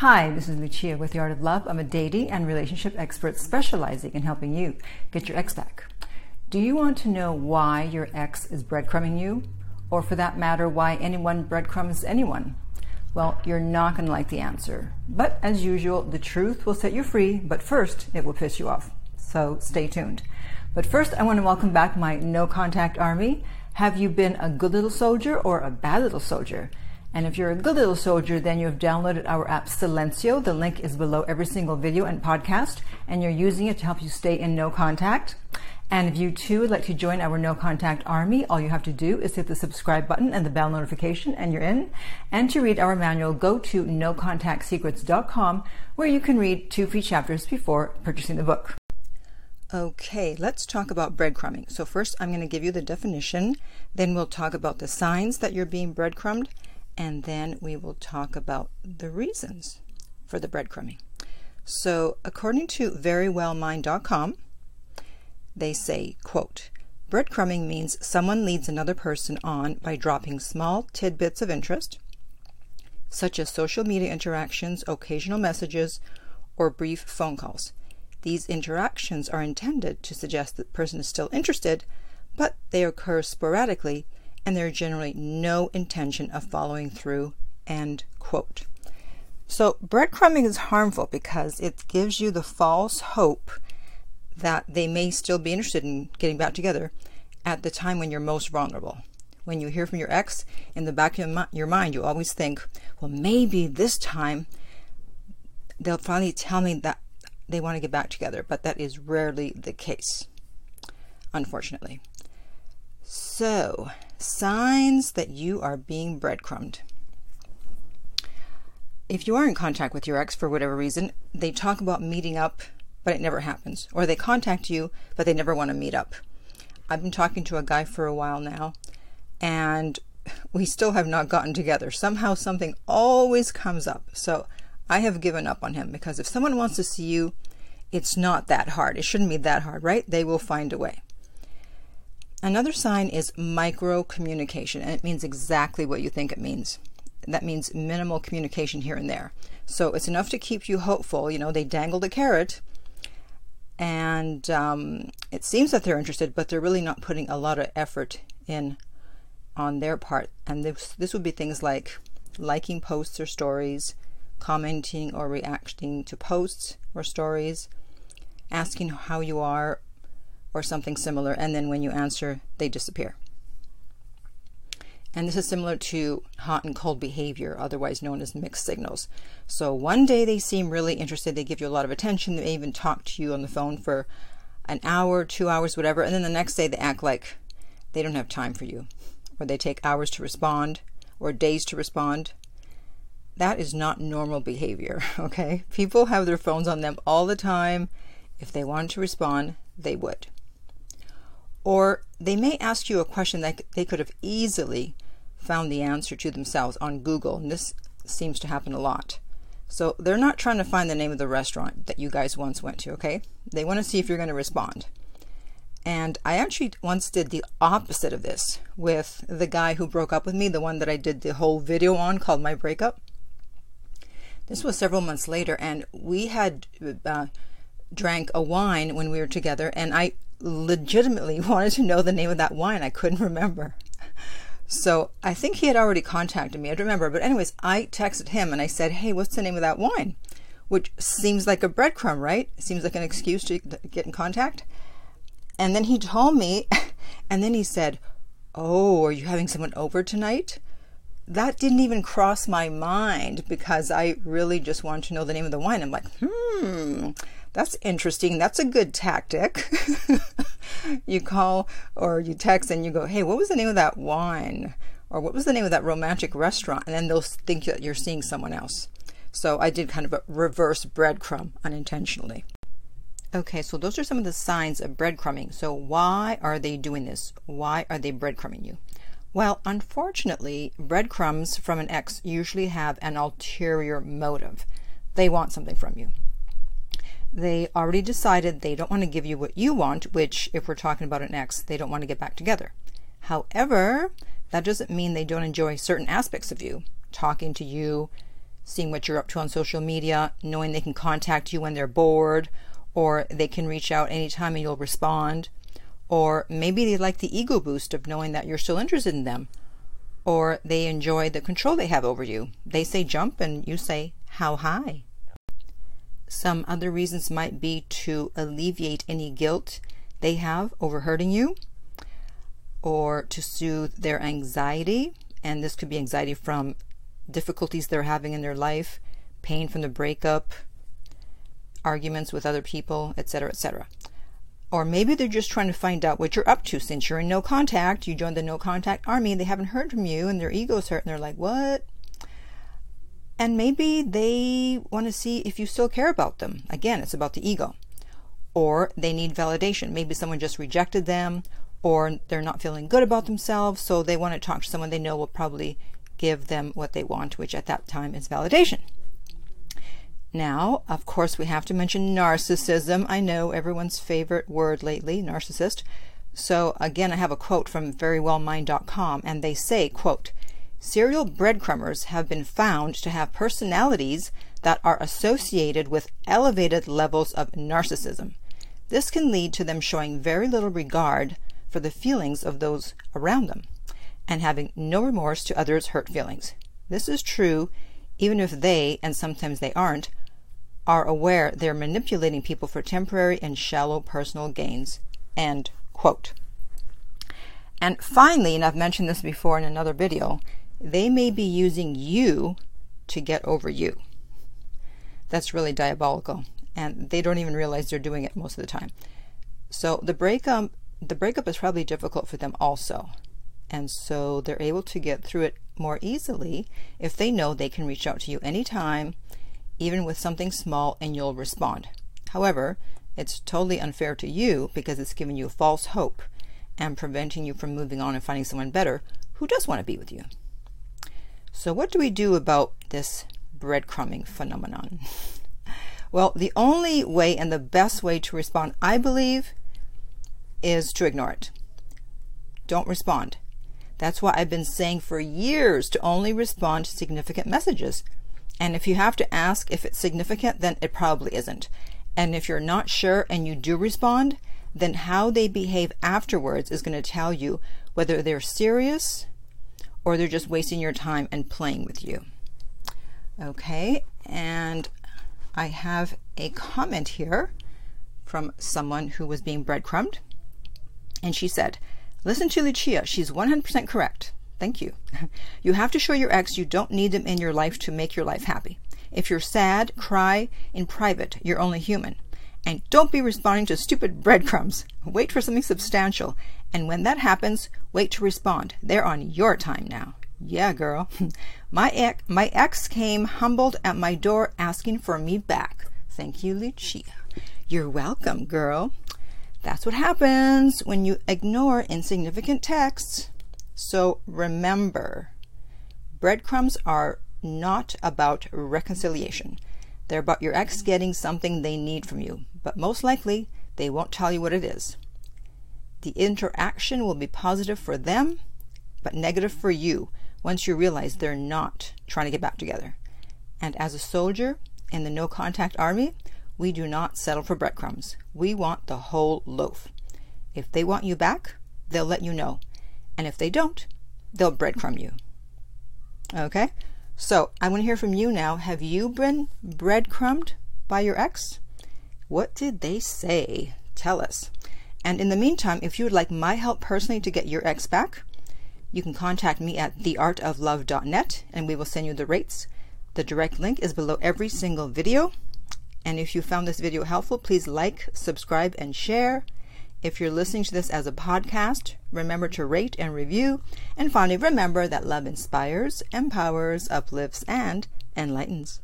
Hi, this is Lucia with The Art of Love. I'm a dating and relationship expert specializing in helping you get your ex back. Do you want to know why your ex is breadcrumbing you? Or for that matter, why anyone breadcrumbs anyone? Well, you're not going to like the answer. But as usual, the truth will set you free, but first, it will piss you off. So stay tuned. But first, I want to welcome back my no contact army. Have you been a good little soldier or a bad little soldier? And if you're a good little soldier, then you have downloaded our app Silenzio. The link is below every single video and podcast, and you're using it to help you stay in no contact. And if you too would like to join our no contact army, all you have to do is hit the subscribe button and the bell notification, and you're in. And to read our manual, go to nocontactsecrets.com, where you can read two free chapters before purchasing the book. Okay, let's talk about breadcrumbing. So, first, I'm going to give you the definition, then, we'll talk about the signs that you're being breadcrumbed and then we will talk about the reasons for the breadcrumbing. So, according to verywellmind.com, they say, quote, breadcrumbing means someone leads another person on by dropping small tidbits of interest, such as social media interactions, occasional messages, or brief phone calls. These interactions are intended to suggest that the person is still interested, but they occur sporadically and there is generally no intention of following through. End quote. So, breadcrumbing is harmful because it gives you the false hope that they may still be interested in getting back together at the time when you're most vulnerable. When you hear from your ex, in the back of your mind, you always think, well, maybe this time they'll finally tell me that they want to get back together, but that is rarely the case, unfortunately. So, signs that you are being breadcrumbed. If you are in contact with your ex for whatever reason, they talk about meeting up, but it never happens. Or they contact you, but they never want to meet up. I've been talking to a guy for a while now, and we still have not gotten together. Somehow something always comes up. So I have given up on him because if someone wants to see you, it's not that hard. It shouldn't be that hard, right? They will find a way. Another sign is micro communication, and it means exactly what you think it means. That means minimal communication here and there. So it's enough to keep you hopeful. You know, they dangled a carrot, and um, it seems that they're interested, but they're really not putting a lot of effort in on their part. And this, this would be things like liking posts or stories, commenting or reacting to posts or stories, asking how you are or something similar, and then when you answer, they disappear. And this is similar to hot and cold behavior, otherwise known as mixed signals. So one day they seem really interested, they give you a lot of attention, they even talk to you on the phone for an hour, two hours, whatever, and then the next day they act like they don't have time for you, or they take hours to respond, or days to respond. That is not normal behavior, okay? People have their phones on them all the time. If they wanted to respond, they would. Or they may ask you a question that they could have easily found the answer to themselves on Google, and this seems to happen a lot. So they're not trying to find the name of the restaurant that you guys once went to, okay? They want to see if you're going to respond. And I actually once did the opposite of this with the guy who broke up with me, the one that I did the whole video on called My Breakup. This was several months later, and we had uh, drank a wine when we were together, and I legitimately wanted to know the name of that wine. I couldn't remember. So I think he had already contacted me. I don't remember. But, anyways, I texted him and I said, Hey, what's the name of that wine? Which seems like a breadcrumb, right? seems like an excuse to get in contact. And then he told me, and then he said, Oh, are you having someone over tonight? That didn't even cross my mind because I really just wanted to know the name of the wine. I'm like, hmm, that's interesting. That's a good tactic. you call or you text and you go, hey, what was the name of that wine? Or what was the name of that romantic restaurant? And then they'll think that you're seeing someone else. So I did kind of a reverse breadcrumb unintentionally. Okay, so those are some of the signs of breadcrumbing. So why are they doing this? Why are they breadcrumbing you? Well, unfortunately, breadcrumbs from an ex usually have an ulterior motive. They want something from you they already decided they don't want to give you what you want, which, if we're talking about an ex, they don't want to get back together. However, that doesn't mean they don't enjoy certain aspects of you talking to you, seeing what you're up to on social media, knowing they can contact you when they're bored, or they can reach out anytime and you'll respond. Or maybe they like the ego boost of knowing that you're still interested in them. Or they enjoy the control they have over you. They say jump and you say how high. Some other reasons might be to alleviate any guilt they have over hurting you or to soothe their anxiety. And this could be anxiety from difficulties they're having in their life, pain from the breakup, arguments with other people, etc., etc. Or maybe they're just trying to find out what you're up to since you're in no contact. You joined the no contact army, they haven't heard from you, and their ego's hurt, and they're like, What? And maybe they want to see if you still care about them. Again, it's about the ego. Or they need validation. Maybe someone just rejected them, or they're not feeling good about themselves, so they want to talk to someone they know will probably give them what they want, which at that time is validation. Now, of course, we have to mention narcissism. I know everyone's favorite word lately, narcissist. So again, I have a quote from verywellmind.com, and they say, quote, serial breadcrumbers have been found to have personalities that are associated with elevated levels of narcissism. This can lead to them showing very little regard for the feelings of those around them and having no remorse to others' hurt feelings. This is true even if they, and sometimes they aren't, are aware they're manipulating people for temporary and shallow personal gains. End quote. And finally, and I've mentioned this before in another video, they may be using you to get over you. That's really diabolical, and they don't even realize they're doing it most of the time. So the breakup, the breakup is probably difficult for them also, and so they're able to get through it more easily if they know they can reach out to you anytime even with something small, and you'll respond. However, it's totally unfair to you because it's giving you false hope and preventing you from moving on and finding someone better who does want to be with you. So, what do we do about this breadcrumbing phenomenon? well, the only way and the best way to respond, I believe, is to ignore it. Don't respond. That's why I've been saying for years to only respond to significant messages and if you have to ask if it's significant, then it probably isn't. And if you're not sure and you do respond, then how they behave afterwards is going to tell you whether they're serious or they're just wasting your time and playing with you. Okay, and I have a comment here from someone who was being breadcrumbed. And she said, Listen to Lucia, she's 100% correct. Thank you. You have to show your ex you don't need them in your life to make your life happy. If you're sad, cry in private. You're only human. And don't be responding to stupid breadcrumbs. Wait for something substantial. And when that happens, wait to respond. They're on your time now. Yeah, girl. my ex, my ex came humbled at my door asking for me back. Thank you, Lucia. You're welcome, girl. That's what happens when you ignore insignificant texts. So remember, breadcrumbs are not about reconciliation. They're about your ex getting something they need from you, but most likely they won't tell you what it is. The interaction will be positive for them, but negative for you once you realize they're not trying to get back together. And as a soldier in the no contact army, we do not settle for breadcrumbs. We want the whole loaf. If they want you back, they'll let you know. And if they don't, they'll breadcrumb you. Okay? So I want to hear from you now. Have you been breadcrumbed by your ex? What did they say? Tell us. And in the meantime, if you would like my help personally to get your ex back, you can contact me at theartoflove.net and we will send you the rates. The direct link is below every single video. And if you found this video helpful, please like, subscribe, and share. If you're listening to this as a podcast, remember to rate and review. And finally, remember that love inspires, empowers, uplifts, and enlightens.